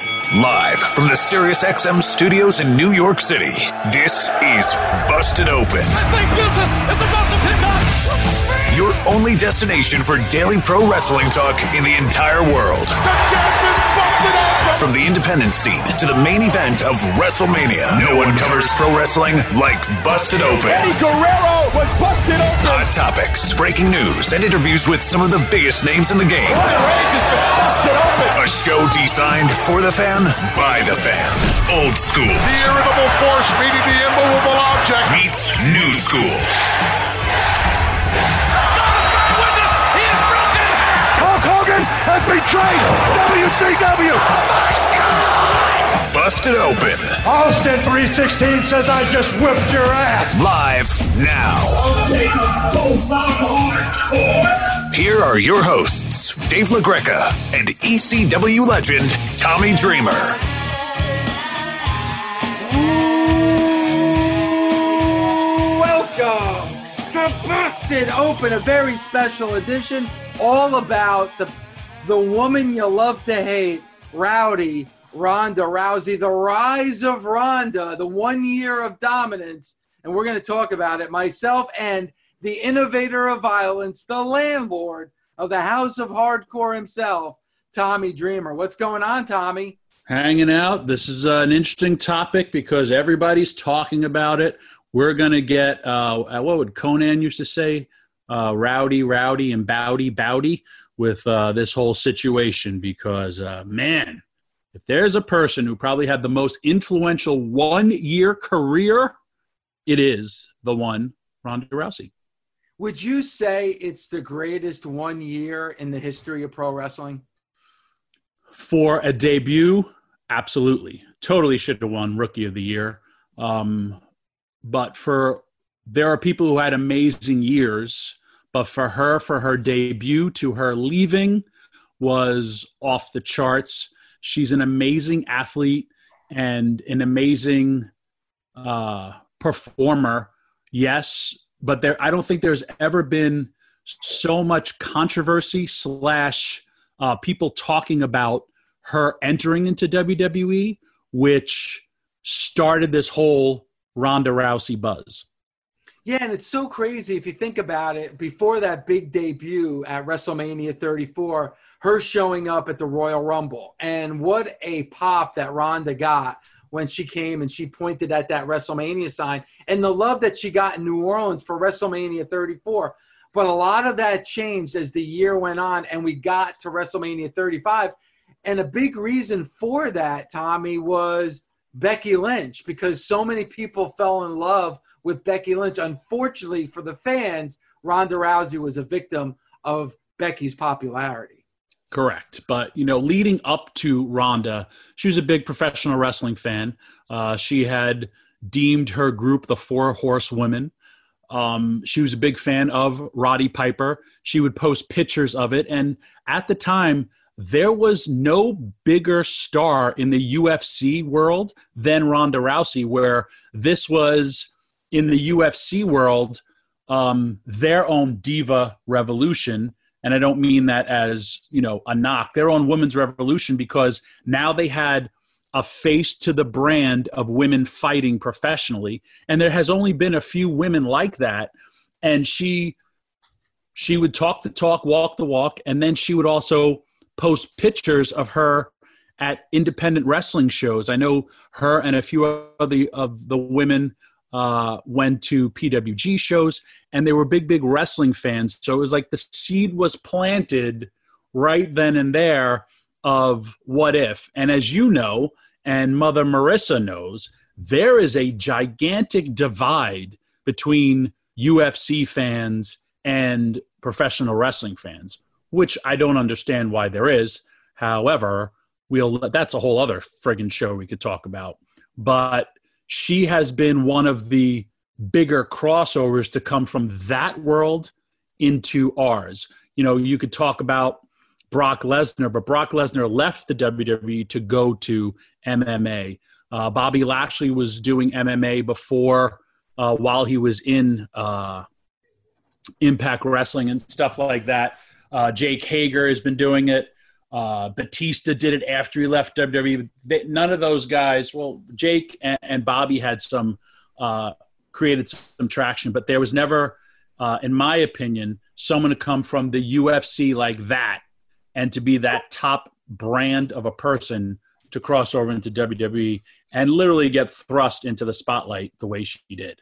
Live from the SiriusXM studios in New York City, this is Busted Open. Your only destination for daily pro wrestling talk in the entire world. From the independent scene to the main event of WrestleMania, no one covers pro wrestling like Busted Open. Eddie Guerrero was busted open. Hot topics, breaking news, and interviews with some of the biggest names in the game. Roman Reigns has been busted open. A show designed for the fan, by the fan. Old school The irritable force meeting the immovable object. meets new school. Betrayed WCW. Busted Open. Austin 316 says I just whipped your ass. Live now. Here are your hosts, Dave LaGreca and ECW legend, Tommy Dreamer. Welcome to Busted Open, a very special edition, all about the the woman you love to hate, Rowdy Ronda Rousey, the rise of Ronda, the one year of dominance, and we're going to talk about it. Myself and the innovator of violence, the landlord of the House of Hardcore himself, Tommy Dreamer. What's going on, Tommy? hanging out. This is uh, an interesting topic because everybody's talking about it. We're going to get, uh, what would Conan used to say? Uh, rowdy, rowdy, and bowdy, bowdy with uh, this whole situation because, uh, man, if there's a person who probably had the most influential one year career, it is the one, Ronda Rousey. Would you say it's the greatest one year in the history of pro wrestling? For a debut, absolutely. Totally should have won Rookie of the Year. Um, but for there are people who had amazing years, but for her, for her debut to her leaving was off the charts. She's an amazing athlete and an amazing uh, performer. Yes, but there I don't think there's ever been so much controversy slash uh, people talking about her entering into WWE, which started this whole Ronda Rousey buzz. Yeah, and it's so crazy if you think about it. Before that big debut at WrestleMania 34, her showing up at the Royal Rumble, and what a pop that Ronda got when she came and she pointed at that WrestleMania sign, and the love that she got in New Orleans for WrestleMania 34. But a lot of that changed as the year went on, and we got to WrestleMania 35. And a big reason for that, Tommy, was Becky Lynch, because so many people fell in love with Becky Lynch. Unfortunately for the fans, Ronda Rousey was a victim of Becky's popularity. Correct. But, you know, leading up to Ronda, she was a big professional wrestling fan. Uh, she had deemed her group the Four Horsewomen. Um, she was a big fan of Roddy Piper. She would post pictures of it. And at the time, there was no bigger star in the UFC world than Ronda Rousey, where this was in the UFC world um, their own diva revolution. And I don't mean that as you know a knock. Their own women's revolution because now they had a face to the brand of women fighting professionally, and there has only been a few women like that. And she she would talk the talk, walk the walk, and then she would also post pictures of her at independent wrestling shows. I know her and a few of the of the women uh, went to PWG shows, and they were big, big wrestling fans. So it was like the seed was planted right then and there of what if. And as you know, and Mother Marissa knows, there is a gigantic divide between UFC fans and professional wrestling fans, which I don't understand why there is. However, we'll that's a whole other friggin' show we could talk about. But she has been one of the bigger crossovers to come from that world into ours. You know, you could talk about Brock Lesnar, but Brock Lesnar left the WWE to go to MMA. Uh, Bobby Lashley was doing MMA before, uh, while he was in uh, Impact Wrestling and stuff like that. Uh, Jake Hager has been doing it. Uh, Batista did it after he left WWE. They, none of those guys. Well, Jake and, and Bobby had some uh, created some traction, but there was never, in my opinion, someone to come from the UFC like that and to be that top brand of a person to cross over into WWE and literally get thrust into the spotlight the way she did.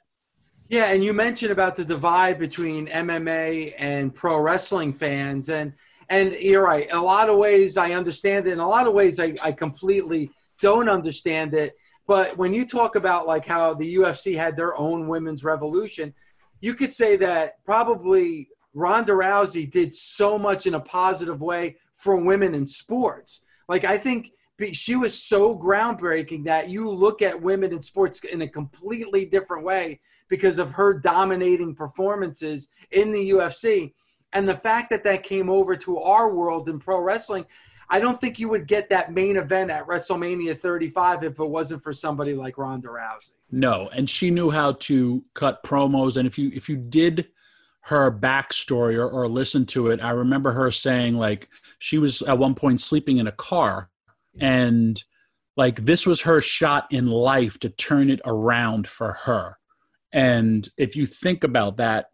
Yeah, and you mentioned about the divide between MMA and pro wrestling fans, and and you're right. A lot of ways, I understand it. In a lot of ways, I, I completely don't understand it. But when you talk about like how the UFC had their own women's revolution, you could say that probably Ronda Rousey did so much in a positive way for women in sports. Like I think she was so groundbreaking that you look at women in sports in a completely different way because of her dominating performances in the UFC. And the fact that that came over to our world in pro wrestling, I don't think you would get that main event at WrestleMania 35 if it wasn't for somebody like Ronda Rousey. No, and she knew how to cut promos. And if you if you did her backstory or, or listen to it, I remember her saying like she was at one point sleeping in a car and like this was her shot in life to turn it around for her. And if you think about that,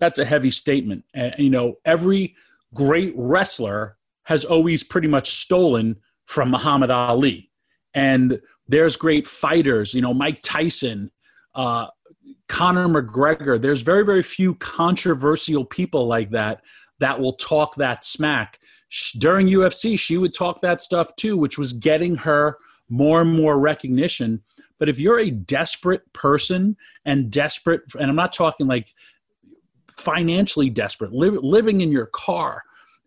that's a heavy statement. And, you know, every great wrestler has always pretty much stolen from Muhammad Ali. And there's great fighters, you know, Mike Tyson, uh, Conor McGregor. There's very, very few controversial people like that that will talk that smack. During UFC, she would talk that stuff too, which was getting her more and more recognition. But if you're a desperate person and desperate, and I'm not talking like financially desperate, living in your car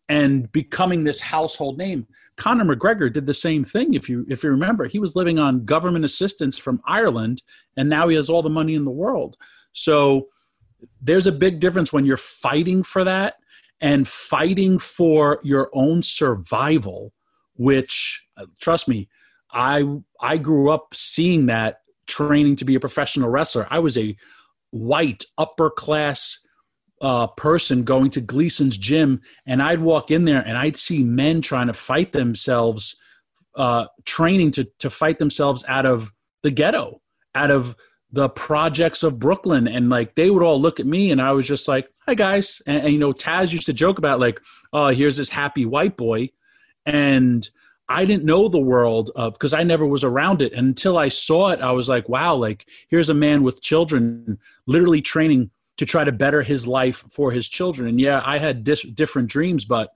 and becoming this household name. Conor McGregor did the same thing. If you if you remember, he was living on government assistance from Ireland, and now he has all the money in the world. So there's a big difference when you're fighting for that and fighting for your own survival. Which, uh, trust me, I I grew up seeing that training to be a professional wrestler. I was a white upper class uh, person going to Gleason's gym, and I'd walk in there and I'd see men trying to fight themselves, uh, training to to fight themselves out of the ghetto, out of the projects of Brooklyn, and like they would all look at me, and I was just like, "Hi guys," and, and you know, Taz used to joke about like, "Oh, here's this happy white boy," and I didn't know the world of because I never was around it. And until I saw it, I was like, wow, like here's a man with children literally training to try to better his life for his children. And yeah, I had dis- different dreams, but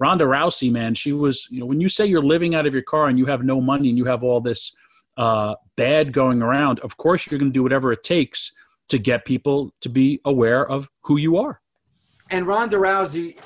Ronda Rousey, man, she was, you know, when you say you're living out of your car and you have no money and you have all this uh, bad going around, of course you're going to do whatever it takes to get people to be aware of who you are. And Ronda Rousey,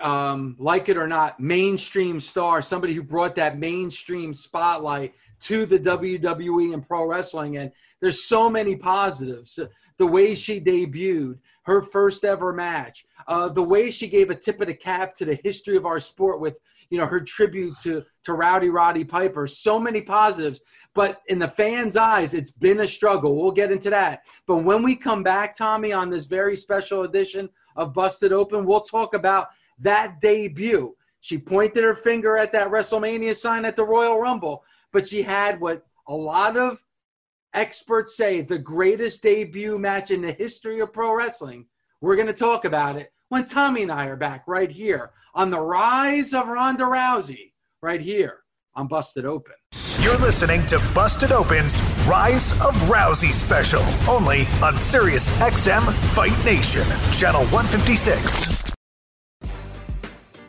um, like it or not, mainstream star, somebody who brought that mainstream spotlight to the WWE and pro wrestling. And there's so many positives the way she debuted, her first ever match, uh, the way she gave a tip of the cap to the history of our sport with you know her tribute to to Rowdy Roddy Piper. So many positives, but in the fans' eyes, it's been a struggle. We'll get into that. But when we come back, Tommy, on this very special edition of Busted Open, we'll talk about that debut. She pointed her finger at that WrestleMania sign at the Royal Rumble, but she had what a lot of experts say the greatest debut match in the history of pro wrestling. We're going to talk about it when Tommy and I are back right here on the rise of Ronda Rousey, right here on Busted Open. You're listening to Busted Open's Rise of Rousey special, only on Sirius XM Fight Nation, channel 156.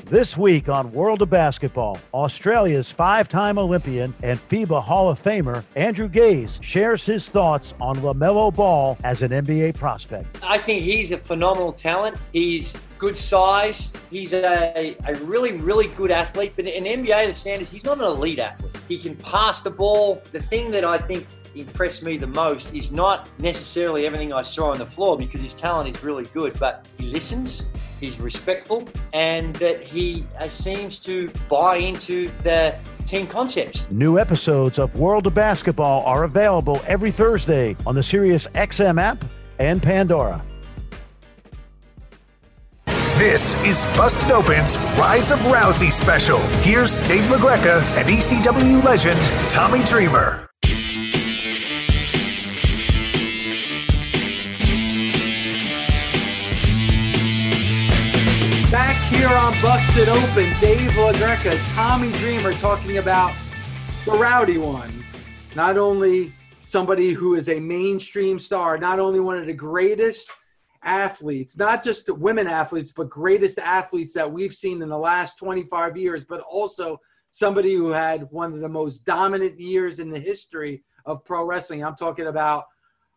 This week on World of Basketball, Australia's five time Olympian and FIBA Hall of Famer Andrew Gaze shares his thoughts on LaMelo Ball as an NBA prospect. I think he's a phenomenal talent. He's good size. He's a, a really, really good athlete. But in NBA, the standards, he's not an elite athlete. He can pass the ball. The thing that I think impressed me the most is not necessarily everything I saw on the floor because his talent is really good, but he listens, he's respectful, and that he uh, seems to buy into the team concepts. New episodes of World of Basketball are available every Thursday on the Sirius XM app and Pandora. This is Busted Open's Rise of Rousey special. Here's Dave LaGreca and ECW legend Tommy Dreamer. Here on Busted Open, Dave LaGreca, Tommy Dreamer talking about the rowdy one. Not only somebody who is a mainstream star, not only one of the greatest athletes, not just women athletes, but greatest athletes that we've seen in the last 25 years, but also somebody who had one of the most dominant years in the history of pro wrestling. I'm talking about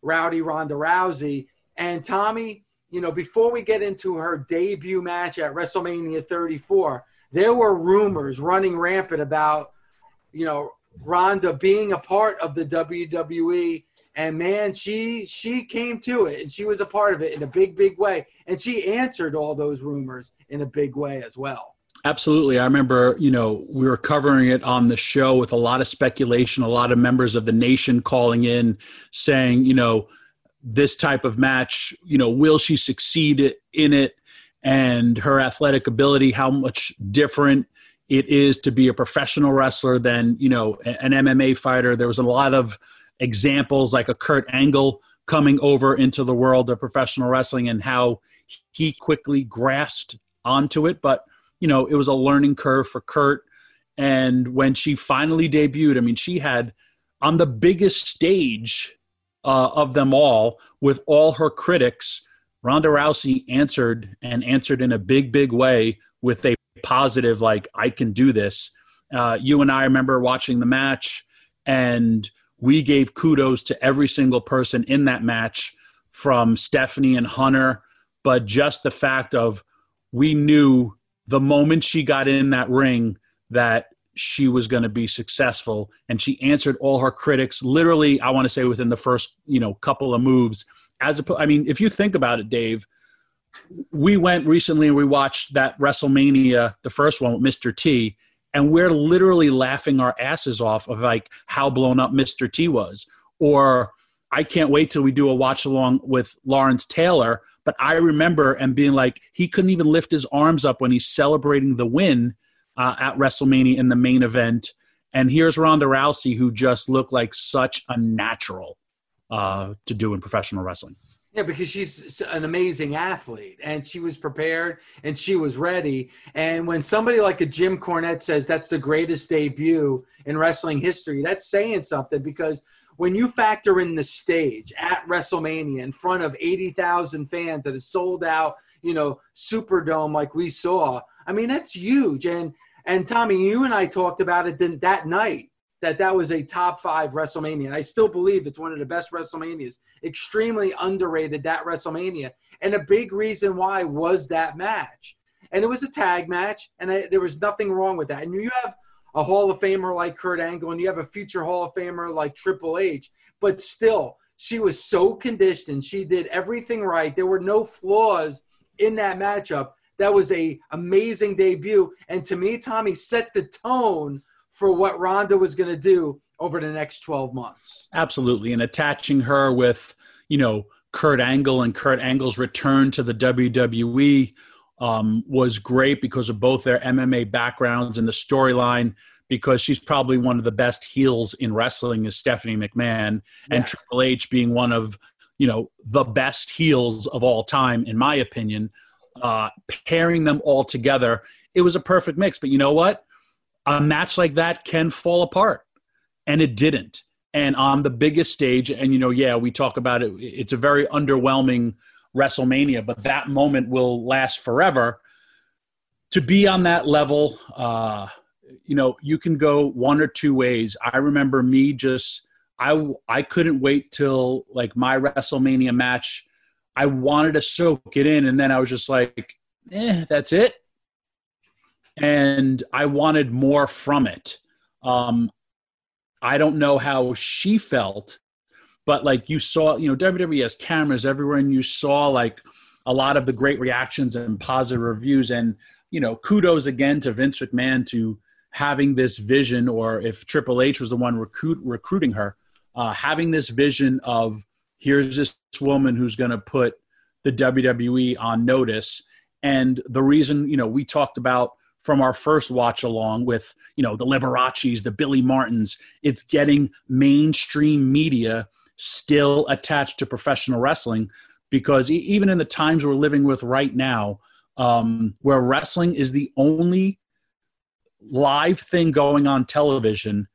Rowdy Ronda Rousey. And Tommy, you know, before we get into her debut match at WrestleMania 34, there were rumors running rampant about, you know, Ronda being a part of the WWE and man she she came to it and she was a part of it in a big big way. And she answered all those rumors in a big way as well. Absolutely. I remember you know we were covering it on the show with a lot of speculation a lot of members of the nation calling in saying you know this type of match you know will she succeed in it and her athletic ability how much different it is to be a professional wrestler than you know an mma fighter there was a lot of examples like a Kurt Angle coming over into the world of professional wrestling and how he quickly grasped onto it. But, you know, it was a learning curve for Kurt. And when she finally debuted, I mean, she had on the biggest stage uh, of them all with all her critics, Ronda Rousey answered and answered in a big, big way with a positive, like, I can do this. Uh, you and I remember watching the match and – we gave kudos to every single person in that match from Stephanie and Hunter, but just the fact of we knew the moment she got in that ring that she was going to be successful and she answered all her critics literally i want to say within the first you know couple of moves as a, i mean if you think about it dave we went recently and we watched that wrestlemania the first one with mr t and we're literally laughing our asses off of like how blown up Mr. T was. Or I can't wait till we do a watch along with Lawrence Taylor. But I remember and being like, he couldn't even lift his arms up when he's celebrating the win uh, at WrestleMania in the main event. And here's Ronda Rousey, who just looked like such a natural uh, to do in professional wrestling. Yeah, because she's an amazing athlete and she was prepared and she was ready. And when somebody like a Jim Cornette says that's the greatest debut in wrestling history, that's saying something because when you factor in the stage at WrestleMania in front of 80,000 fans that is sold out, you know, Superdome like we saw, I mean, that's huge. And and Tommy, you and I talked about it then that night that that was a top five WrestleMania. And I still believe it's one of the best WrestleManias. Extremely underrated that WrestleMania. And a big reason why was that match. And it was a tag match, and I, there was nothing wrong with that. And you have a Hall of Famer like Kurt Angle, and you have a future Hall of Famer like Triple H, but still, she was so conditioned. She did everything right. There were no flaws in that matchup. That was a amazing debut, and to me, Tommy set the tone for what Ronda was going to do over the next 12 months. Absolutely. And attaching her with, you know, Kurt Angle and Kurt Angle's return to the WWE um, was great because of both their MMA backgrounds and the storyline. Because she's probably one of the best heels in wrestling is Stephanie McMahon, and Triple H being one of you know the best heels of all time, in my opinion. Uh, pairing them all together, it was a perfect mix. But you know what? a match like that can fall apart and it didn't and on the biggest stage and you know yeah we talk about it it's a very underwhelming wrestlemania but that moment will last forever to be on that level uh you know you can go one or two ways i remember me just i i couldn't wait till like my wrestlemania match i wanted to soak it in and then i was just like eh that's it and I wanted more from it. Um, I don't know how she felt but like you saw, you know, WWE has cameras everywhere, and you saw like a lot of the great reactions and positive reviews. And you know, kudos again to Vince McMahon to having this vision, or if Triple H was the one recruit, recruiting her, uh, having this vision of here's this woman who's going to put the WWE on notice. And the reason, you know, we talked about from our first watch along with, you know, the Liberace's, the Billy Martins, it's getting mainstream media still attached to professional wrestling because even in the times we're living with right now, um, where wrestling is the only live thing going on television,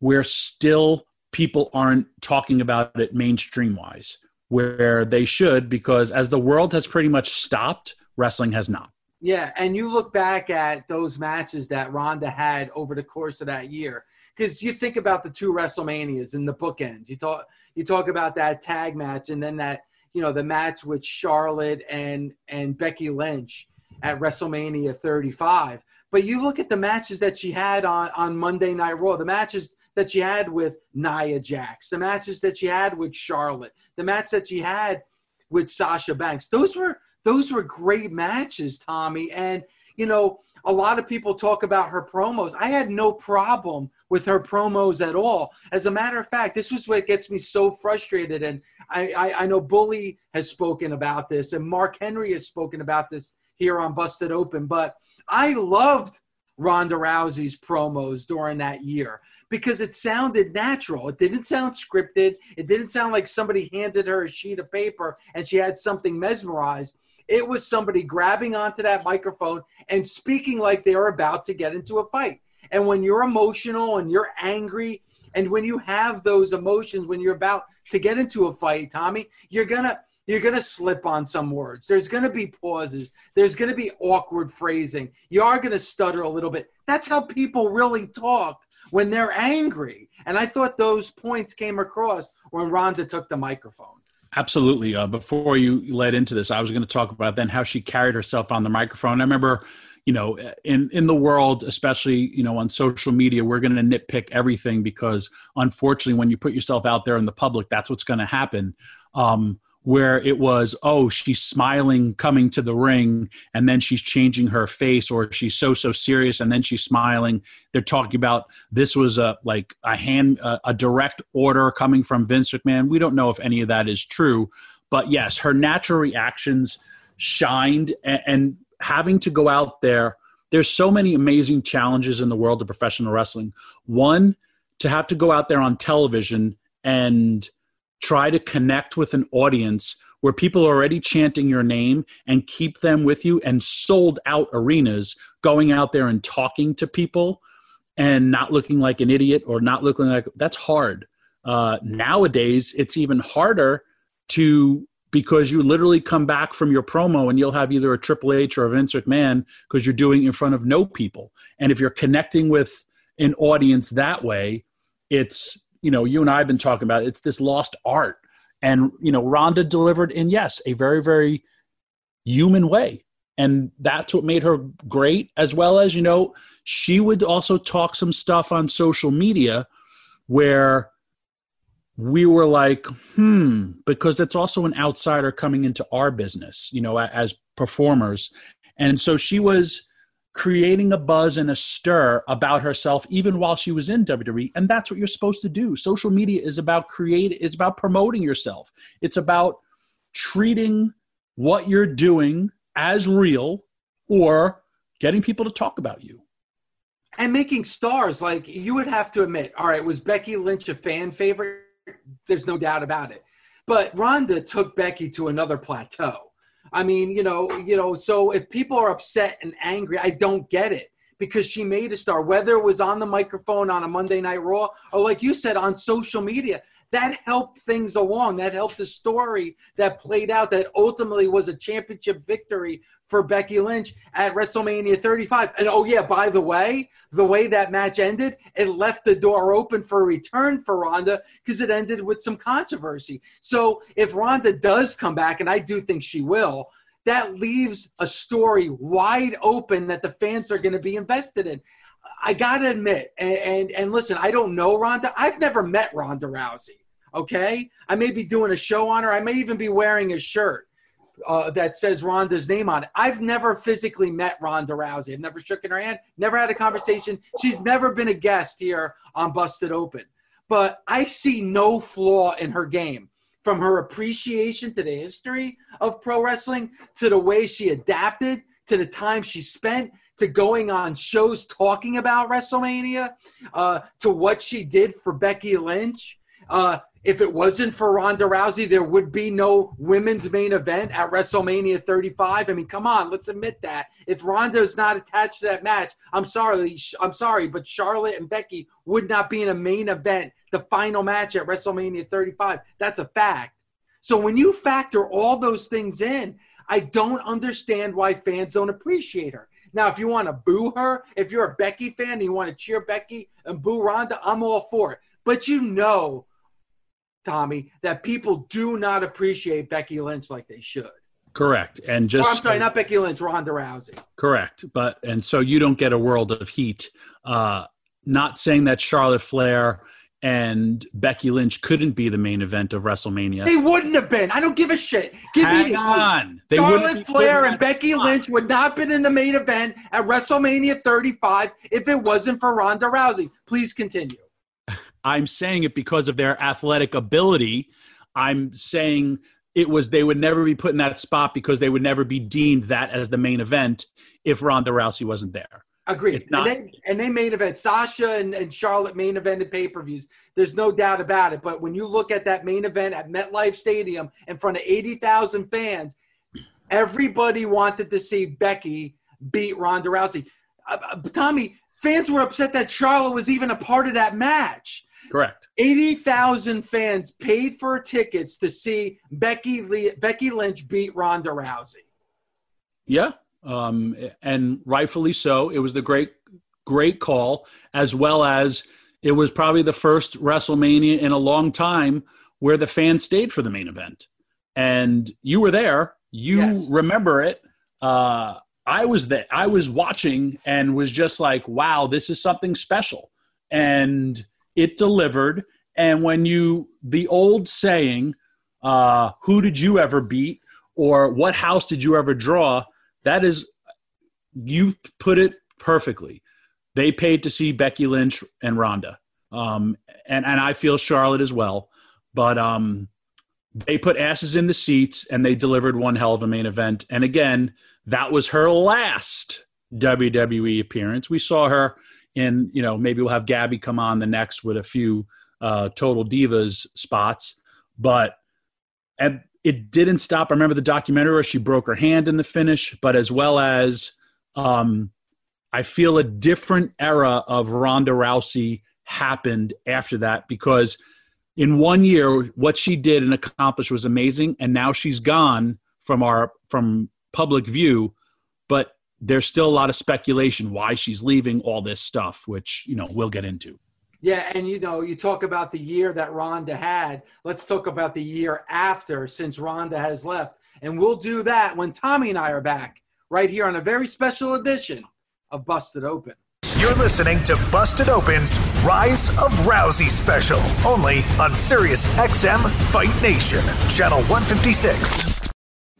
we're still people aren't talking about it mainstream wise, where they should, because as the world has pretty much stopped, wrestling has not. Yeah, and you look back at those matches that Ronda had over the course of that year, because you think about the two WrestleManias and the bookends. You talk, you talk about that tag match, and then that you know the match with Charlotte and and Becky Lynch at WrestleMania 35. But you look at the matches that she had on on Monday Night Raw, the matches that she had with Nia Jax, the matches that she had with Charlotte, the match that she had with Sasha Banks. Those were those were great matches, Tommy. And you know, a lot of people talk about her promos. I had no problem with her promos at all. As a matter of fact, this was what gets me so frustrated. And I, I, I know Bully has spoken about this, and Mark Henry has spoken about this here on Busted Open. But I loved Ronda Rousey's promos during that year because it sounded natural. It didn't sound scripted. It didn't sound like somebody handed her a sheet of paper and she had something mesmerized. It was somebody grabbing onto that microphone and speaking like they were about to get into a fight. And when you're emotional and you're angry, and when you have those emotions, when you're about to get into a fight, Tommy, you're gonna you're gonna slip on some words. There's gonna be pauses. There's gonna be awkward phrasing. You are gonna stutter a little bit. That's how people really talk when they're angry. And I thought those points came across when Ronda took the microphone. Absolutely. Uh, before you led into this, I was going to talk about then how she carried herself on the microphone. I remember, you know, in in the world, especially you know on social media, we're going to nitpick everything because unfortunately, when you put yourself out there in the public, that's what's going to happen. Um, where it was, oh, she's smiling coming to the ring, and then she's changing her face, or she's so so serious, and then she's smiling. They're talking about this was a like a hand a, a direct order coming from Vince McMahon. We don't know if any of that is true, but yes, her natural reactions shined, and, and having to go out there. There's so many amazing challenges in the world of professional wrestling. One, to have to go out there on television and try to connect with an audience where people are already chanting your name and keep them with you and sold out arenas going out there and talking to people and not looking like an idiot or not looking like that's hard uh, nowadays it's even harder to because you literally come back from your promo and you'll have either a Triple H or a Vince McMahon because you're doing in front of no people. And if you're connecting with an audience that way, it's you know you and I have been talking about. It's this lost art, and you know Ronda delivered in yes a very very human way, and that's what made her great. As well as you know she would also talk some stuff on social media where we were like, hmm, because it's also an outsider coming into our business, you know, as performers. And so she was creating a buzz and a stir about herself even while she was in WWE and that's what you're supposed to do. Social media is about create it's about promoting yourself. It's about treating what you're doing as real or getting people to talk about you. And making stars like you would have to admit, all right, was Becky Lynch a fan favorite? There's no doubt about it. But Ronda took Becky to another plateau I mean, you know, you know, so if people are upset and angry, I don't get it because she made a star, whether it was on the microphone on a Monday Night Raw or, like you said, on social media. That helped things along. That helped the story that played out that ultimately was a championship victory for Becky Lynch at WrestleMania 35. And oh, yeah, by the way, the way that match ended, it left the door open for a return for Ronda because it ended with some controversy. So if Ronda does come back, and I do think she will, that leaves a story wide open that the fans are going to be invested in. I got to admit, and, and, and listen, I don't know Ronda. I've never met Ronda Rousey. Okay, I may be doing a show on her. I may even be wearing a shirt uh, that says Ronda's name on it. I've never physically met Ronda Rousey. I've never shook in her hand, never had a conversation. She's never been a guest here on Busted Open. But I see no flaw in her game from her appreciation to the history of pro wrestling to the way she adapted to the time she spent to going on shows talking about WrestleMania uh, to what she did for Becky Lynch. Uh, if it wasn't for Ronda Rousey, there would be no women's main event at WrestleMania 35. I mean, come on, let's admit that. If Ronda is not attached to that match, I'm sorry, I'm sorry, but Charlotte and Becky would not be in a main event, the final match at WrestleMania 35. That's a fact. So when you factor all those things in, I don't understand why fans don't appreciate her. Now, if you want to boo her, if you're a Becky fan and you want to cheer Becky and boo Ronda, I'm all for it. But you know Tommy, that people do not appreciate Becky Lynch like they should. Correct. And just oh, I'm sorry, not Becky Lynch, Ronda Rousey. Correct. But and so you don't get a world of heat. Uh not saying that Charlotte Flair and Becky Lynch couldn't be the main event of WrestleMania. They wouldn't have been. I don't give a shit. Give Hang me on. They Charlotte Flair and Becky Lynch would not have been in the main event at WrestleMania 35 if it wasn't for Ronda Rousey. Please continue. I'm saying it because of their athletic ability. I'm saying it was they would never be put in that spot because they would never be deemed that as the main event if Ronda Rousey wasn't there. Agreed. Not, and, they, and they main event. Sasha and, and Charlotte main evented pay per views. There's no doubt about it. But when you look at that main event at MetLife Stadium in front of 80,000 fans, everybody wanted to see Becky beat Ronda Rousey. Uh, uh Tommy, fans were upset that Charlotte was even a part of that match. Correct. 80,000 fans paid for tickets to see Becky Lee, Becky Lynch beat Ronda Rousey. Yeah. Um, and rightfully so. It was the great, great call, as well as it was probably the first WrestleMania in a long time where the fans stayed for the main event. And you were there. You yes. remember it. Uh, I was there. I was watching and was just like, wow, this is something special. And it delivered. And when you, the old saying, uh, who did you ever beat or what house did you ever draw? That is, you put it perfectly. They paid to see Becky Lynch and Ronda. Um, and, and I feel Charlotte as well. But um, they put asses in the seats and they delivered one hell of a main event. And again, that was her last WWE appearance. We saw her and you know maybe we'll have Gabby come on the next with a few uh, total divas spots, but and it didn't stop. I remember the documentary where she broke her hand in the finish, but as well as um, I feel a different era of Ronda Rousey happened after that because in one year what she did and accomplished was amazing, and now she's gone from our from public view, but there's still a lot of speculation why she's leaving all this stuff, which, you know, we'll get into. Yeah, and you know, you talk about the year that Ronda had. Let's talk about the year after since Ronda has left. And we'll do that when Tommy and I are back right here on a very special edition of Busted Open. You're listening to Busted Open's Rise of Rousey special, only on Sirius XM Fight Nation, channel 156.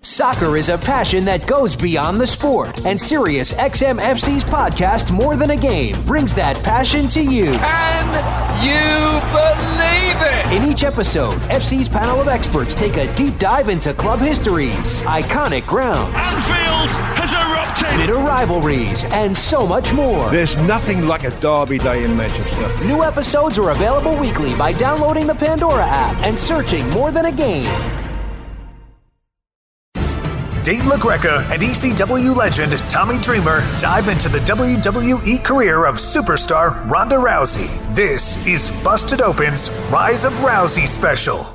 Soccer is a passion that goes beyond the sport, and Sirius XM FC's podcast, More Than a Game, brings that passion to you. Can you believe it? In each episode, FC's panel of experts take a deep dive into club histories, iconic grounds, Anfield has erupted, bitter rivalries, and so much more. There's nothing like a derby day in Manchester. New episodes are available weekly by downloading the Pandora app and searching More Than a Game. Dave LaGreca and ECW legend Tommy Dreamer dive into the WWE career of superstar Ronda Rousey. This is Busted Open's Rise of Rousey special.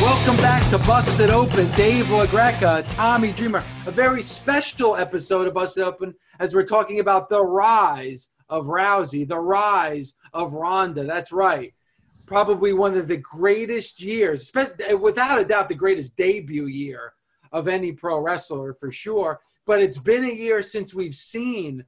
Welcome back to Busted Open. Dave LaGreca, Tommy Dreamer. A very special episode of Busted Open as we're talking about the rise of Rousey, the rise of Ronda. That's right probably one of the greatest years, without a doubt, the greatest debut year of any pro wrestler for sure. But it's been a year since we've seen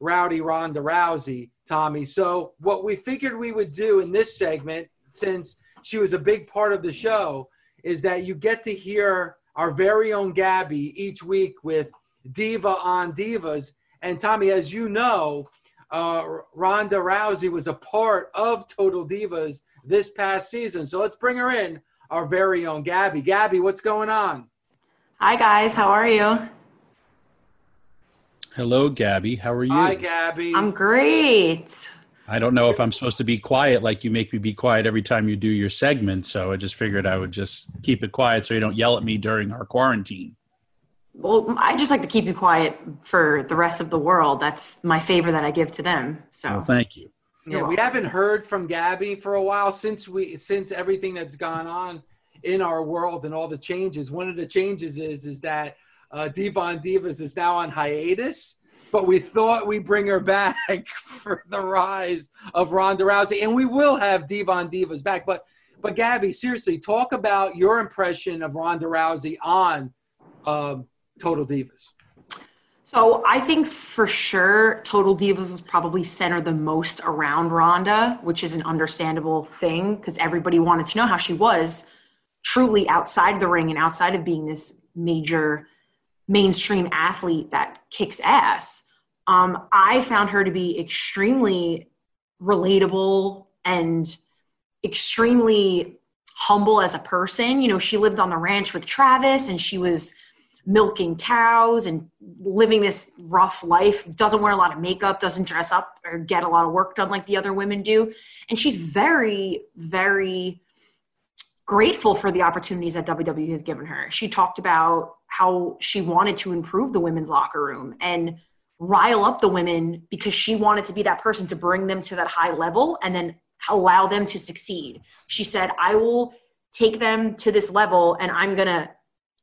Rowdy Ronda Rousey, Tommy. So, what we figured we would do in this segment, since she was a big part of the show, is that you get to hear our very own Gabby each week with Diva on Divas. And Tommy, as you know, uh, Ronda Rousey was a part of Total Divas this past season. So let's bring her in, our very own Gabby. Gabby, what's going on? Hi, guys. How are you? Hello, Gabby. How are you? Hi, Gabby. I'm great. I don't know if I'm supposed to be quiet like you make me be quiet every time you do your segment. So I just figured I would just keep it quiet so you don't yell at me during our quarantine. Well, I just like to keep you quiet for the rest of the world. That's my favor that I give to them. So well, thank you. Yeah, we haven't heard from Gabby for a while since we since everything that's gone on in our world and all the changes. One of the changes is is that uh, Devon Divas is now on hiatus, but we thought we bring her back for the rise of Ronda Rousey, and we will have Devon Divas back. But but Gabby, seriously, talk about your impression of Ronda Rousey on um, Total Divas. So I think for sure Total Divas was probably centered the most around Ronda, which is an understandable thing because everybody wanted to know how she was truly outside the ring and outside of being this major mainstream athlete that kicks ass. Um, I found her to be extremely relatable and extremely humble as a person. You know, she lived on the ranch with Travis and she was milking cows and living this rough life doesn't wear a lot of makeup doesn't dress up or get a lot of work done like the other women do. And she's very very grateful for the opportunities that WWE has given her. She talked about how she wanted to improve the women's locker room and rile up the women because she wanted to be that person to bring them to that high level and then allow them to succeed. She said i will take them to this level and i'm going to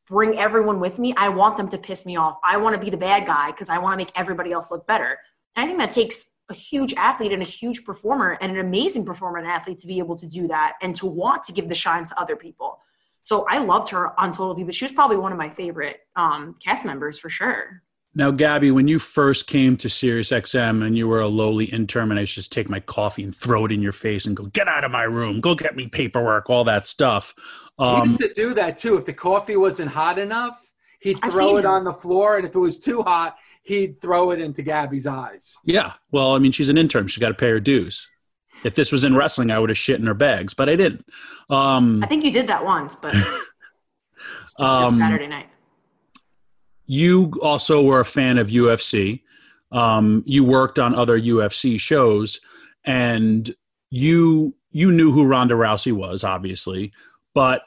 bring everyone with me. I want them to piss me off. I want to be the bad guy because I want to make everybody else look better. And I think that takes a huge athlete and a huge performer and an amazing performer and athlete to be able to do that and to want to give the shine to other people. So I loved her on Total Divas. She was probably one of my favorite um, cast members for sure. Now, Gabby, when you first came to SiriusXM and you were a lowly intern, and I just take my coffee and throw it in your face and go, "Get out of my room! Go get me paperwork!" All that stuff. Um, he used to do that too. If the coffee wasn't hot enough, he'd throw it on the floor, and if it was too hot, he'd throw it into Gabby's eyes. Yeah, well, I mean, she's an intern; she's got to pay her dues. If this was in wrestling, I would have shit in her bags, but I didn't. Um, I think you did that once, but um, Saturday night you also were a fan of UFC. Um, you worked on other UFC shows, and you you knew who Ronda Rousey was, obviously, but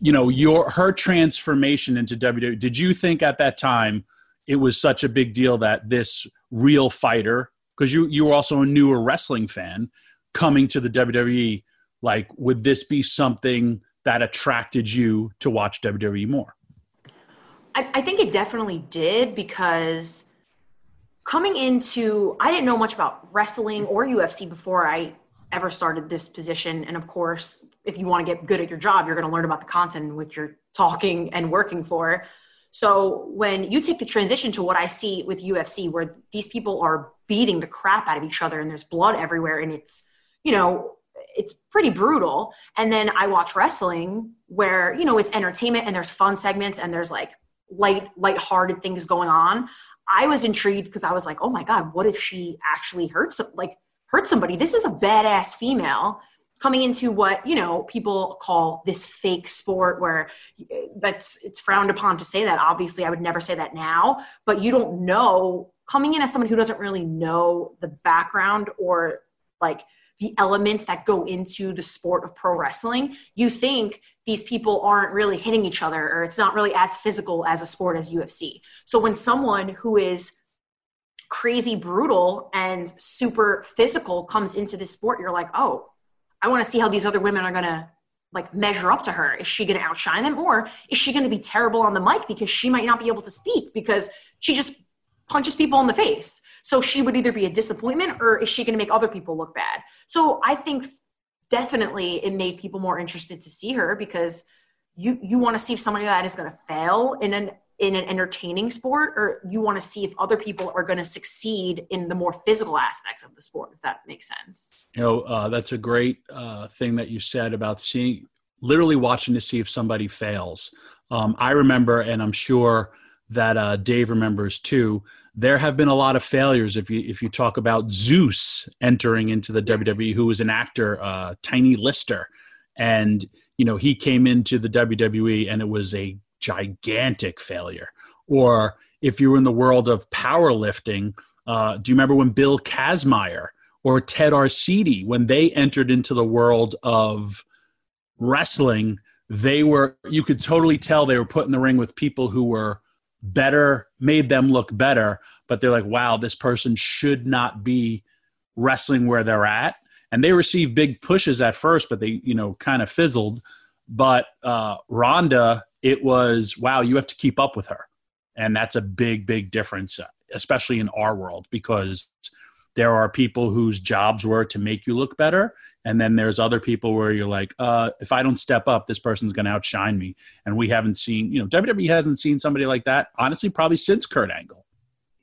you know your her transformation into WWE. Did you think at that time it was such a big deal that this real fighter, because you you were also a newer wrestling fan, coming to the WWE, like would this be something that attracted you to watch WWE more? I, I think it definitely did because coming into I didn't know much about wrestling or UFC before I ever started this position. And of course, if you want to get good at your job, you're going to learn about the content which you're talking and working for. So when you take the transition to what I see with UFC, where these people are beating the crap out of each other and there's blood everywhere and it's, you know, it's pretty brutal. And then I watch wrestling where, you know, it's entertainment and there's fun segments and there's like light light-hearted things going on i was intrigued because i was like oh my god what if she actually hurt some like hurt somebody? This is a badass female coming into what you know people call this fake sport where uh, that's it's frowned upon to say that. Obviously i would never say that now but you don't know coming in as someone who doesn't really know the background or like the elements that go into the sport of pro wrestling, you think these people aren't really hitting each other or it's not really as physical as a sport as UFC. So when someone who is crazy brutal and super physical comes into this sport, you're like, oh, I want to see how these other women are going to like measure up to her. Is she going to outshine them or is she going to be terrible on the mic because she might not be able to speak because she just punches people in the face. So she would either be a disappointment or is she going to make other people look bad? So I think definitely it made people more interested to see her because you you want to see if somebody that is going to fail in an in an entertaining sport or you want to see if other people are going to succeed in the more physical aspects of the sport if that makes sense you know uh, that's a great uh, thing that you said about seeing literally watching to see if somebody fails um, i remember and i'm sure that uh, dave remembers too there have been a lot of failures if you if you talk about zeus entering into the wwe who was an actor uh, tiny lister and you know he came into the wwe and it was a gigantic failure. Or if you were in the world of powerlifting, uh, do you remember when Bill Kazmaier or Ted Arcidi, when they entered into the world of wrestling, they were, you could totally tell they were put in the ring with people who were better, made them look better, but they're like, wow, this person should not be wrestling where they're at. And they received big pushes at first, but they, you know, kind of fizzled. But uh, Ronda it was wow you have to keep up with her and that's a big big difference especially in our world because there are people whose jobs were to make you look better. And then there's other people where you're like uh, if i don't step up this person's going to outshine me. And we haven't seen you know wwe hasn't seen somebody like that honestly probably since kurt angle.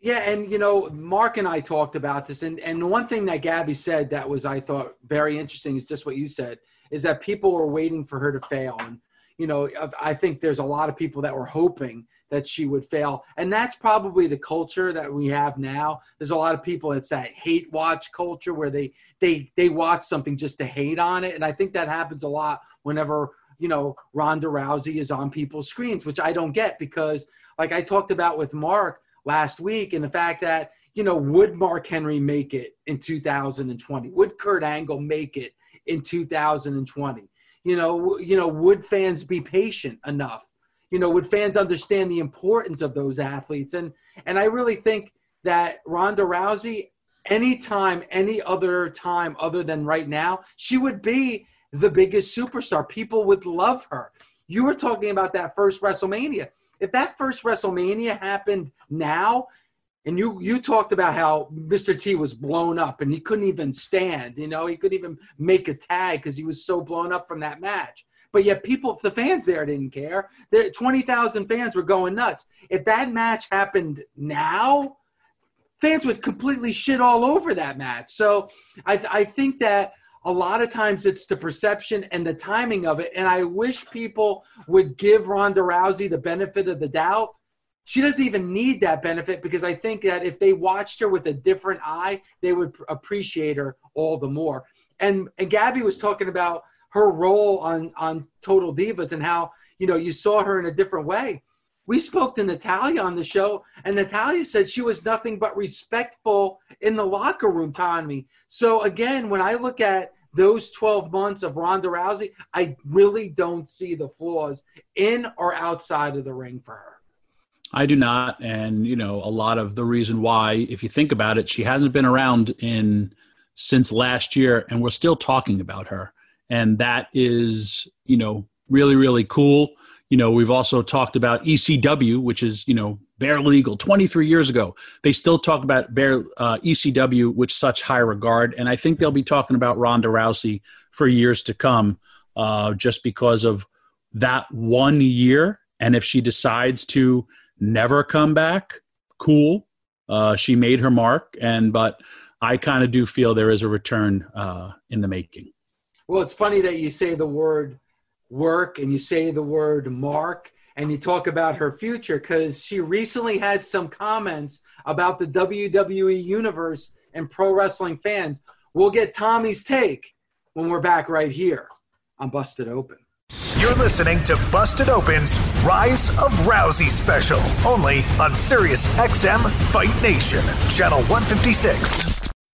Yeah and you know mark and i talked about this. And and the one thing that gabby said that was i thought very interesting is just what you said is that people were waiting for her to fail. And you know, I think there's a lot of people that were hoping that she would fail. And that's probably the culture that we have now. There's a lot of people, it's that hate watch culture where they they they watch something just to hate on it. And I think that happens a lot whenever, you know, Ronda Rousey is on people's screens, which I don't get because like I talked about with Mark last week and the fact that, you know, would Mark Henry make it in 2020? Would Kurt Angle make it in 2020? You know, you know, would fans be patient enough? You know, would fans understand the importance of those athletes? And and I really think that Ronda Rousey, anytime, any other time other than right now, she would be the biggest superstar. People would love her. You were talking about that first WrestleMania. If that first WrestleMania happened now, and you you talked about how Mr. T was blown up and he couldn't even stand. You know, he couldn't even make a tag because he was so blown up from that match. But yet, people, the fans there didn't care. The twenty thousand fans were going nuts. If that match happened now, fans would completely shit all over that match. So I, I think that a lot of times it's the perception and the timing of it. And I wish people would give Ronda Rousey the benefit of the doubt she doesn't even need that benefit because I think that if they watched her with a different eye, they would appreciate her all the more. And and Gabby was talking about her role on on Total Divas and how you know you saw her in a different way. We spoke to Natalya on the show, and Natalya said she was nothing but respectful in the locker room, Tommy. So again, when I look at those 12 months of Ronda Rousey, I really don't see the flaws in or outside of the ring for her. I do not. And, you know, a lot of the reason why, if you think about it, she hasn't been around in since last year and we're still talking about her. And that is, you know, really, really cool. You know, we've also talked about ECW, which is, you know, Barely Legal 23 years ago. They still talk about bare uh, ECW with such high regard. And I think they'll be talking about Ronda Rousey for years to come uh, just because of that one year. And if she decides to never come back, cool. Uh, she made her mark, and but I kind of do feel there is a return uh, in the making. Well, it's funny that you say the word work and you say the word mark and you talk about her future because she recently had some comments about the WWE universe and pro wrestling fans. We'll get Tommy's take when we're back right here on Busted Open. You're listening to Busted Open's Rise of Rousey special, only on Sirius XM Fight Nation, Channel 156.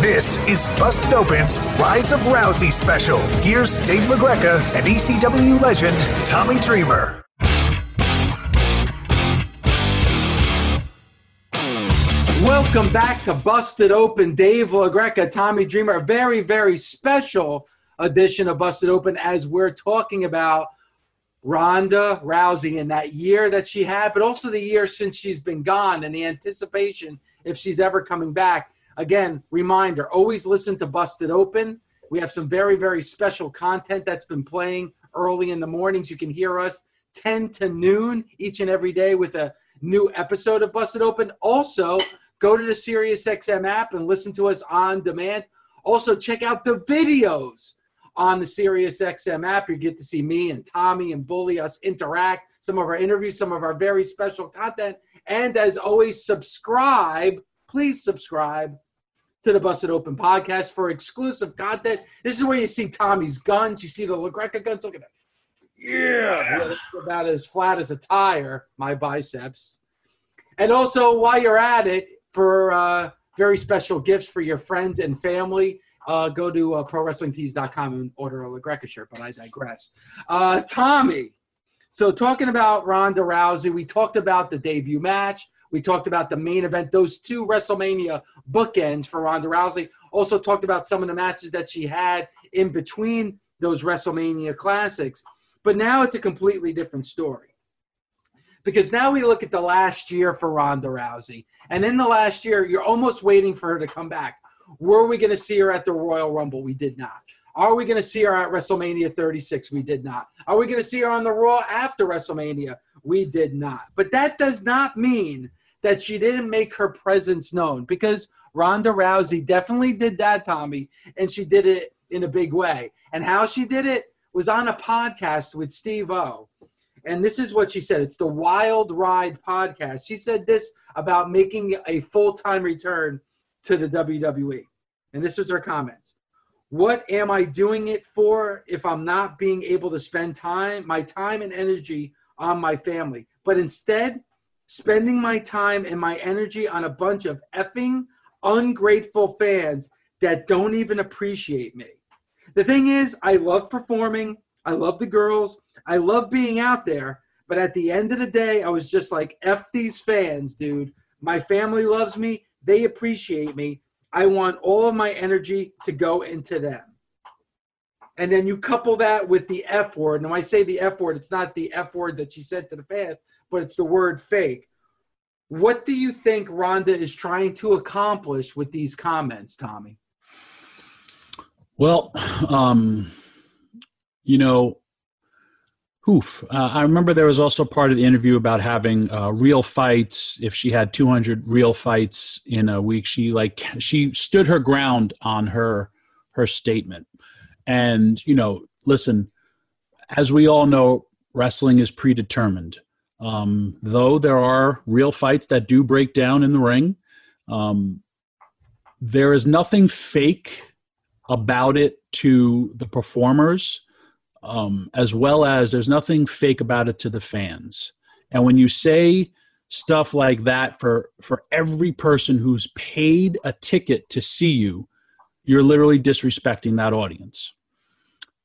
This is Busted Open's Rise of Rousey special. Here's Dave LaGreca and ECW legend Tommy Dreamer. Welcome back to Busted Open. Dave LaGreca, Tommy Dreamer. A very, very special edition of Busted Open as we're talking about Ronda Rousey in that year that she had, but also the year since she's been gone and the anticipation if she's ever coming back. Again, reminder always listen to Busted Open. We have some very, very special content that's been playing early in the mornings. You can hear us 10 to noon each and every day with a new episode of Busted Open. Also, go to the SiriusXM app and listen to us on demand. Also, check out the videos on the SiriusXM app. You get to see me and Tommy and Bully us interact, some of our interviews, some of our very special content. And as always, subscribe. Please subscribe to the Busted Open podcast for exclusive content. This is where you see Tommy's guns. You see the LaGreca guns. Look at that. Yeah. About as flat as a tire, my biceps. And also, while you're at it, for uh, very special gifts for your friends and family, uh, go to uh, prowrestlingtees.com and order a LaGreca shirt, but I digress. Uh, Tommy, so talking about Ronda Rousey, we talked about the debut match. We talked about the main event, those two WrestleMania bookends for Ronda Rousey. Also talked about some of the matches that she had in between those WrestleMania classics. But now it's a completely different story. Because now we look at the last year for Ronda Rousey. And in the last year, you're almost waiting for her to come back. Were we going to see her at the Royal Rumble? We did not. Are we going to see her at WrestleMania 36? We did not. Are we going to see her on the Raw after WrestleMania? We did not. But that does not mean that she didn't make her presence known because Ronda Rousey definitely did that, Tommy, and she did it in a big way. And how she did it was on a podcast with Steve O. And this is what she said. It's the Wild Ride podcast. She said this about making a full time return to the WWE. And this was her comments. What am I doing it for if I'm not being able to spend time, my time and energy on my family, but instead spending my time and my energy on a bunch of effing ungrateful fans that don't even appreciate me? The thing is, I love performing. I love the girls. I love being out there. But at the end of the day, I was just like, F these fans, dude. My family loves me. They appreciate me. I want all of my energy to go into them. And then you couple that with the F word. And when I say the F word, it's not the F word that she said to the fans, but it's the word fake. What do you think Ronda is trying to accomplish with these comments, Tommy? Well, um, you know, Oof. Uh, I remember there was also part of the interview about having uh, real fights. If she had 200 real fights in a week, she like she stood her ground on her her statement. And you know, listen, as we all know, wrestling is predetermined. Um, though there are real fights that do break down in the ring, um, there is nothing fake about it to the performers um, as well as there's nothing fake about it to the fans. And when you say stuff like that for for every person who's paid a ticket to see you, you're literally disrespecting that audience.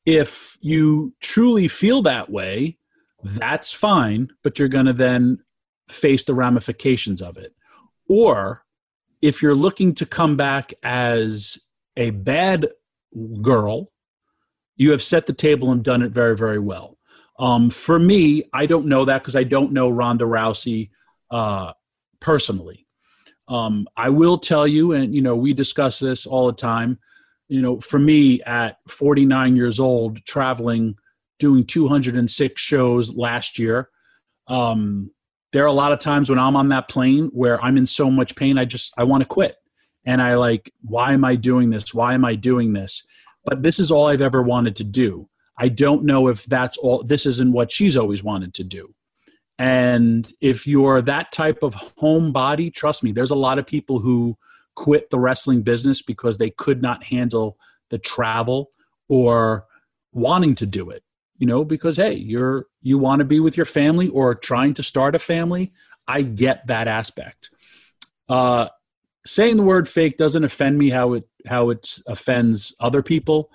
If you truly feel that way, that's fine, but you're going to then face the ramifications of it. Or if you're looking to come back as a bad girl you have set the table and done it very, very well. Um, for me, I don't know that because I don't know Ronda Rousey uh, personally. Um, I will tell you, and you know, we discuss this all the time. You know, for me, at 49 years old, traveling, doing 206 shows last year, um, there are a lot of times when I'm on that plane where I'm in so much pain, I just I want to quit, and I like, why am I doing this? Why am I doing this? but this is all I've ever wanted to do. I don't know if that's all, this isn't what she's always wanted to do. And if you're that type of homebody, trust me, there's a lot of people who quit the wrestling business because they could not handle the travel or wanting to do it you know because hey you're you want to be with your family or trying to start a family i get that aspect uh saying the word fake doesn't offend me how it how it offends other people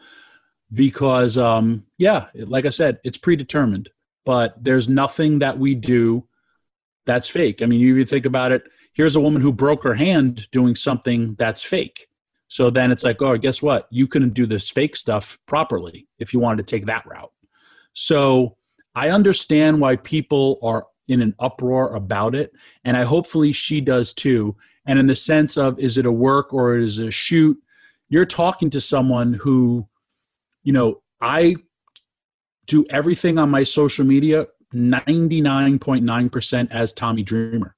because um yeah like i said it's predetermined but there's nothing that we do that's fake. I mean, you think about it. Here's a woman who broke her hand doing something that's fake. So then it's like, oh, guess what? You couldn't do this fake stuff properly if you wanted to take that route. So I understand why people are in an uproar about it. And I hopefully she does too. And in the sense of is it a work or is it a shoot? You're talking to someone who, you know, I do everything on my social media 99.9% as Tommy Dreamer.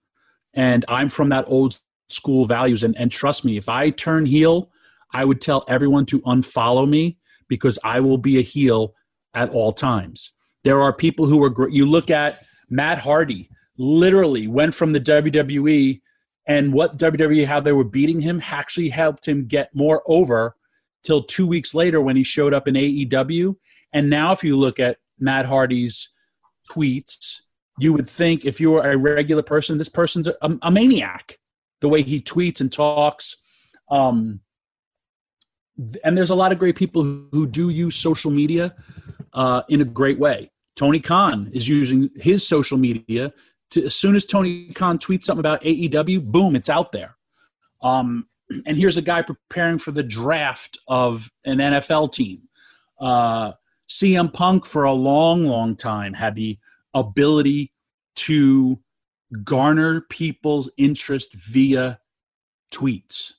And I'm from that old school values. And, and trust me, if I turn heel, I would tell everyone to unfollow me because I will be a heel at all times. There are people who are great. You look at Matt Hardy, literally went from the WWE and what WWE, how they were beating him, actually helped him get more over till two weeks later when he showed up in AEW. And now, if you look at Matt Hardy's tweets, you would think if you were a regular person, this person's a, a maniac. The way he tweets and talks. Um, and there's a lot of great people who do use social media uh, in a great way. Tony Khan is using his social media to, as soon as Tony Khan tweets something about AEW, boom, it's out there. Um, and here's a guy preparing for the draft of an NFL team. Uh, CM Punk, for a long, long time, had the ability to garner people's interest via tweets.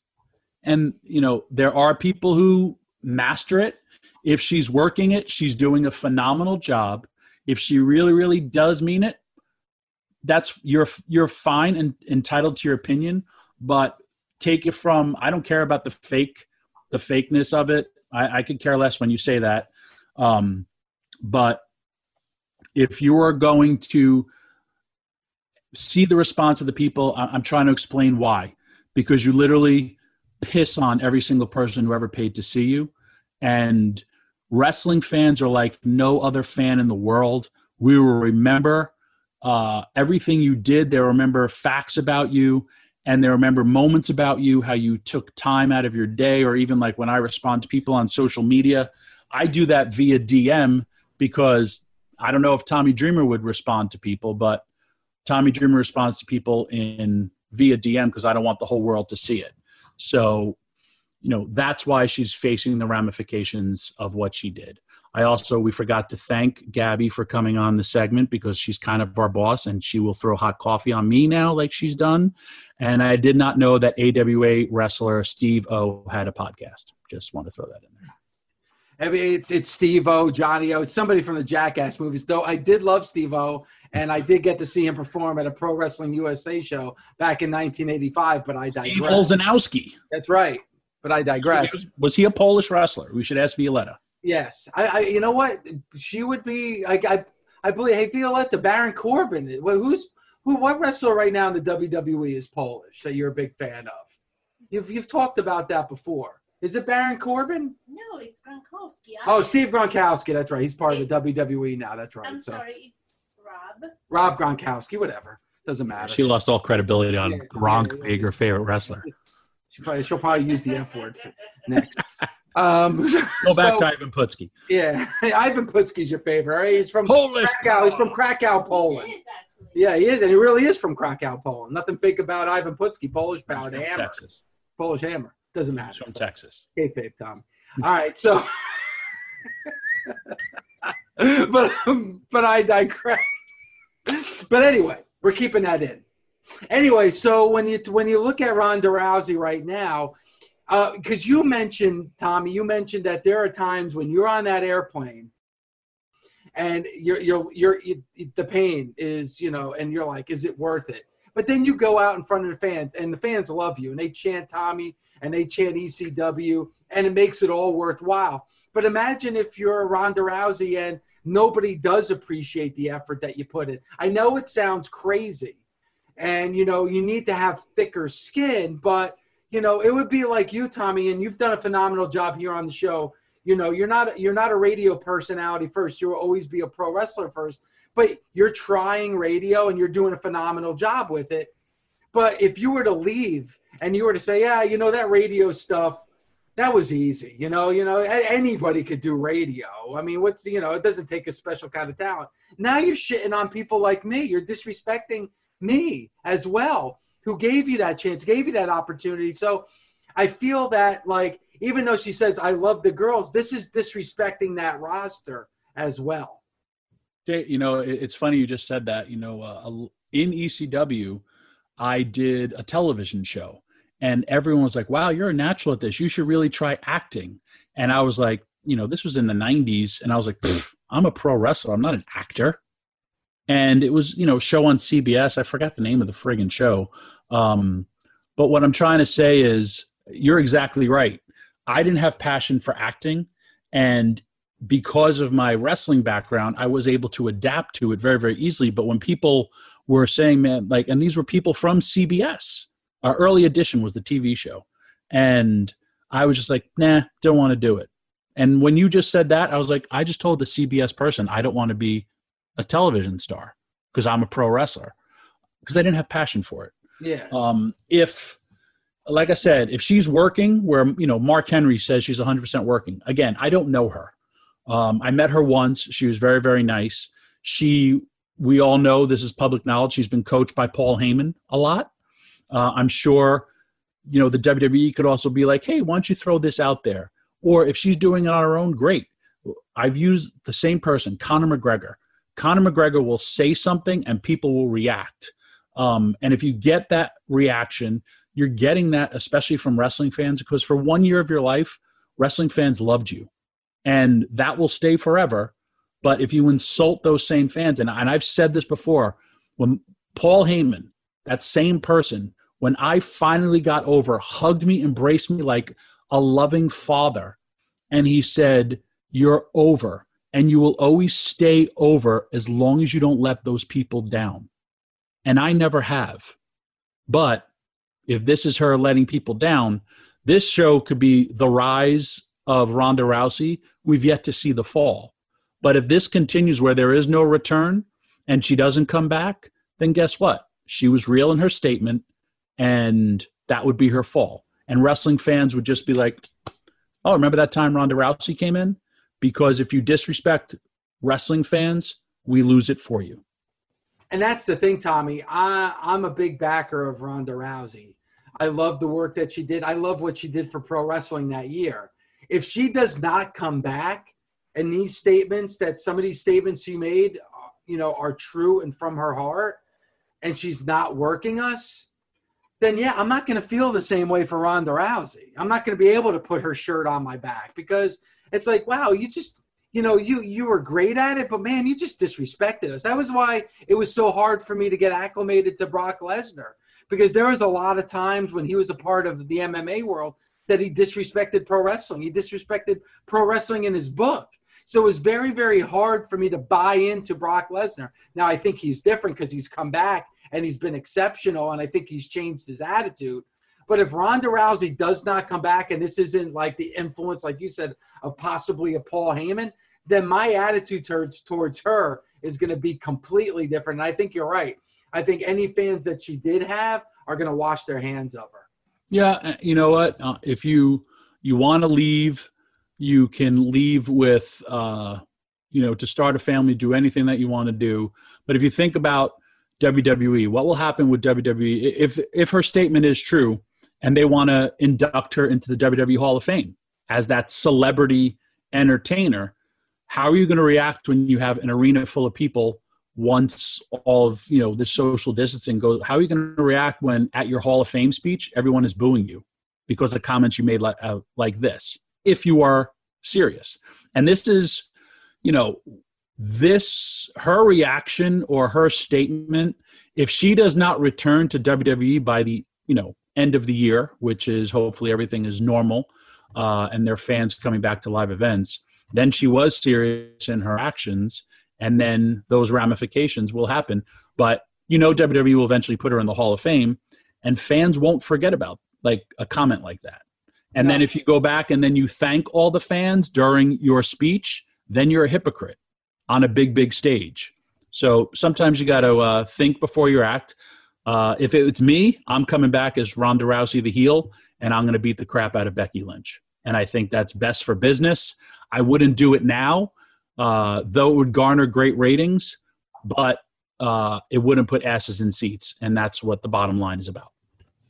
And, you know, there are people who master it. If she's working it, she's doing a phenomenal job. If she really, really does mean it, that's you're you're fine and entitled to your opinion, but take it from I don't care about the fake, the fakeness of it. I, I could care less when you say that. Um, but if you are going to see the response of the people, I'm trying to explain why. Because you literally piss on every single person who ever paid to see you. And wrestling fans are like no other fan in the world. We will remember uh, everything you did. They remember facts about you and they remember moments about you, how you took time out of your day, or even like when I respond to people on social media, I do that via DM because I don't know if Tommy Dreamer would respond to people, but Tommy Dreamer responds to people in via DM because I don't want the whole world to see it. So, you know, that's why she's facing the ramifications of what she did. I also, we forgot to thank Gabby for coming on the segment because she's kind of our boss and she will throw hot coffee on me now, like she's done. And I did not know that AWA wrestler Steve O had a podcast. Just want to throw that in there. I mean, it's it's Steve O, Johnny O. It's somebody from the Jackass movies. Though I did love Steve O, and I did get to see him perform at a Pro Wrestling USA show back in 1985. But I digress. Steve Olsonoski. That's right. But I digress. Was he a Polish wrestler? We should ask Violetta. Yes, I, I you know what? She would be. I, I, I believe. Hey, Violetta, Baron Corbin. Who's who? What wrestler right now in the WWE is Polish that you're a big fan of? You've you've talked about that before. Is it Baron Corbin? No, it's Gronkowski. Oh, Steve Gronkowski. That's right. He's part of the WWE now. That's right. I'm so. sorry, it's Rob. Rob Gronkowski. Whatever. Doesn't matter. She lost all credibility on Yeah, Gronk yeah, yeah. being her favorite wrestler. She probably, she'll probably use the F word for next. Um, Go back so- to Ivan Putski. Yeah, Ivan Putski's your favorite. Right? He's from Polish Krakow. He's from Krakow, Poland. Yeah, he is, and he really is from Krakow, Poland. Nothing fake about Ivan Putski. Polish power to hammer. Texas. Polish hammer. Doesn't matter. He's from Texas. Kayfabe, Tom. All right, so, but um, but I digress. But anyway, we're keeping that in. Anyway, so when you when you look at Ronda Rousey right now, uh, because you mentioned Tommy, you mentioned that there are times when you're on that airplane and you're you're you're you, the pain is you know, and you're like, is it worth it? But then you go out in front of the fans, and the fans love you, and they chant Tommy, and they chant ECW, and it makes it all worthwhile. But imagine if you're Ronda Rousey and nobody does appreciate the effort that you put in. I know it sounds crazy, and you know you need to have thicker skin, but you know it would be like you, Tommy, and you've done a phenomenal job here on the show. You know you're not you're not a radio personality first. You'll always be a pro wrestler first, but you're trying radio and you're doing a phenomenal job with it. But if you were to leave and you were to say, yeah, you know that radio stuff, that was easy. You know, you know anybody could do radio. I mean, what's you know, it doesn't take a special kind of talent. Now you're shitting on people like me. You're disrespecting me as well, who gave you that chance, gave you that opportunity. So I feel that like even though she says I love the girls, this is disrespecting that roster as well. You know, it's funny you just said that. You know, uh, in ECW, I did a television show, and everyone was like, "Wow, you're a natural at this. You should really try acting." And I was like, you know, this was in the '90s, and I was like, "I'm a pro wrestler. I'm not an actor." And it was, you know, show on CBS. I forgot the name of the friggin' show. Um, but what I'm trying to say is, you're exactly right. I didn't have passion for acting. And because of my wrestling background, I was able to adapt to it very, very easily. But when people were saying, man, like, and these were people from CBS, our early edition was the TV show. And I was just like, nah, don't want to do it. And when you just said that, I was like, I just told the CBS person I don't want to be a television star because I'm a pro wrestler because I didn't have passion for it. Yeah. Um, if like I said, if she's working where, you know, Mark Henry says she's 100% working, again, I don't know her. Um, I met her once. She was very, very nice. She, we all know this is public knowledge. She's been coached by Paul Heyman a lot. Uh, I'm sure, you know, the WWE could also be like, hey, why don't you throw this out there? Or if she's doing it on her own, great. I've used the same person, Conor McGregor. Conor McGregor will say something and people will react. Um, and if you get that reaction, you're getting that especially from wrestling fans because for one year of your life wrestling fans loved you. And that will stay forever. But if you insult those same fans and, and i've said this before when paul heyman that same person when i finally got over hugged me embraced me like a loving father and he said you're over and you will always stay over as long as you don't let those people down and i never have but if this is her letting people down, this show could be the rise of Ronda Rousey. We've yet to see the fall. But if this continues where there is no return and she doesn't come back, then guess what? She was real in her statement and that would be her fall. And wrestling fans would just be like, oh, remember that time Ronda Rousey came in? Because if you disrespect wrestling fans, we lose it for you and that's the thing, Tommy. I, I'm a big backer of Ronda Rousey. I love the work that she did. I love what she did for pro wrestling that year. If she does not come back, and these statements that some of these statements she made, you know, are true and from her heart, and she's not working us, then yeah, I'm not going to feel the same way for Ronda Rousey. I'm not going to be able to put her shirt on my back because it's like, wow, you just you know, you you were great at it, but man, you just disrespected us. That was why it was so hard for me to get acclimated to Brock Lesnar because there was a lot of times when he was a part of the MMA world that he disrespected pro wrestling. He disrespected pro wrestling in his book. So it was very, very hard for me to buy into Brock Lesnar. Now I think he's different because he's come back and he's been exceptional, and I think he's changed his attitude. But if Ronda Rousey does not come back, and this isn't like the influence, like you said, of possibly a Paul Heyman, then my attitude towards towards her is going to be completely different. And I think you're right. I think any fans that she did have are going to wash their hands of her. Yeah, uh, you know what? Uh, if you you want to leave, you can leave with uh, you know to start a family, do anything that you want to do. But if you think about WWE, what will happen with WWE if if her statement is true and they want to induct her into the WWE Hall of Fame as that celebrity entertainer? how are you going to react when you have an arena full of people once all of you know the social distancing goes how are you going to react when at your hall of fame speech everyone is booing you because of comments you made like, uh, like this if you are serious and this is you know this her reaction or her statement if she does not return to wwe by the you know end of the year which is hopefully everything is normal uh, and their fans coming back to live events then she was serious in her actions, and then those ramifications will happen. But you know, WWE will eventually put her in the Hall of Fame, and fans won't forget about like a comment like that. And no. then if you go back and then you thank all the fans during your speech, then you're a hypocrite on a big, big stage. So sometimes you got to uh, think before you act. Uh, if it's me, I'm coming back as Ronda Rousey, the heel, and I'm going to beat the crap out of Becky Lynch. And I think that's best for business. I wouldn't do it now, uh, though it would garner great ratings. But uh, it wouldn't put asses in seats, and that's what the bottom line is about.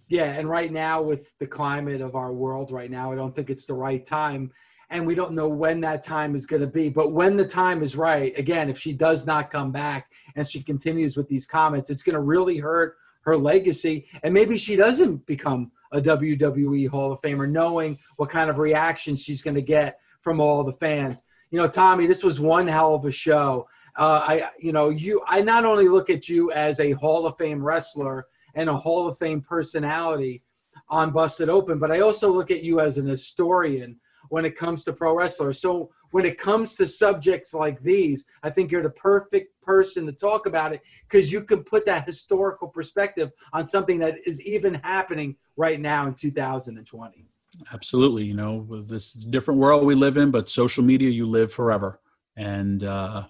Yeah, and right now with the climate of our world right now, I don't think it's the right time. And we don't know when that time is going to be. But when the time is right, again, if she does not come back and she continues with these comments, it's going to really hurt her legacy. And maybe she doesn't become a WWE Hall of Famer, knowing what kind of reaction she's going to get from all the fans. You know, Tommy, this was one hell of a show. Uh, I, you know, you. I not only look at you as a Hall of Fame wrestler and a Hall of Fame personality on Busted Open, but I also look at you as an historian when it comes to pro wrestlers. So when it comes to subjects like these, I think you're the perfect person to talk about it because you can put that historical perspective on something that is even happening right now in 2020. Absolutely. You know, this different world we live in, but social media, you live forever. And, uh,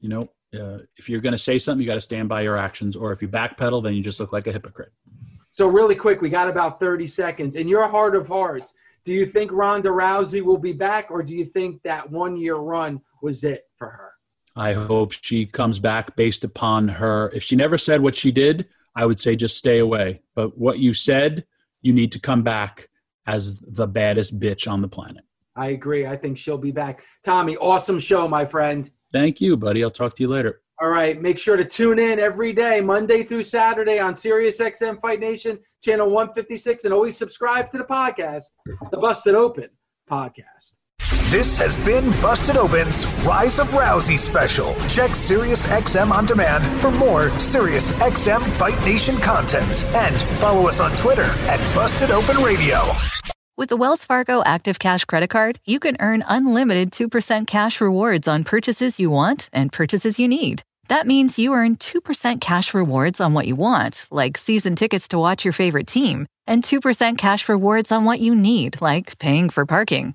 you know, uh, if you're going to say something, you got to stand by your actions. Or if you backpedal, then you just look like a hypocrite. So, really quick, we got about 30 seconds. In your heart of hearts, do you think Ronda Rousey will be back, or do you think that one year run was it for her? I hope she comes back based upon her. If she never said what she did, I would say just stay away. But what you said, you need to come back as the baddest bitch on the planet. I agree. I think she'll be back. Tommy, awesome show, my friend. Thank you, buddy. I'll talk to you later. All right. Make sure to tune in every day, Monday through Saturday on Sirius XM Fight Nation, channel 156, and always subscribe to the podcast, the Busted Open podcast. This has been Busted Open's Rise of Rousey special. Check SiriusXM on demand for more SiriusXM Fight Nation content and follow us on Twitter at Busted Open Radio. With the Wells Fargo Active Cash Credit Card, you can earn unlimited 2% cash rewards on purchases you want and purchases you need. That means you earn 2% cash rewards on what you want, like season tickets to watch your favorite team, and 2% cash rewards on what you need, like paying for parking.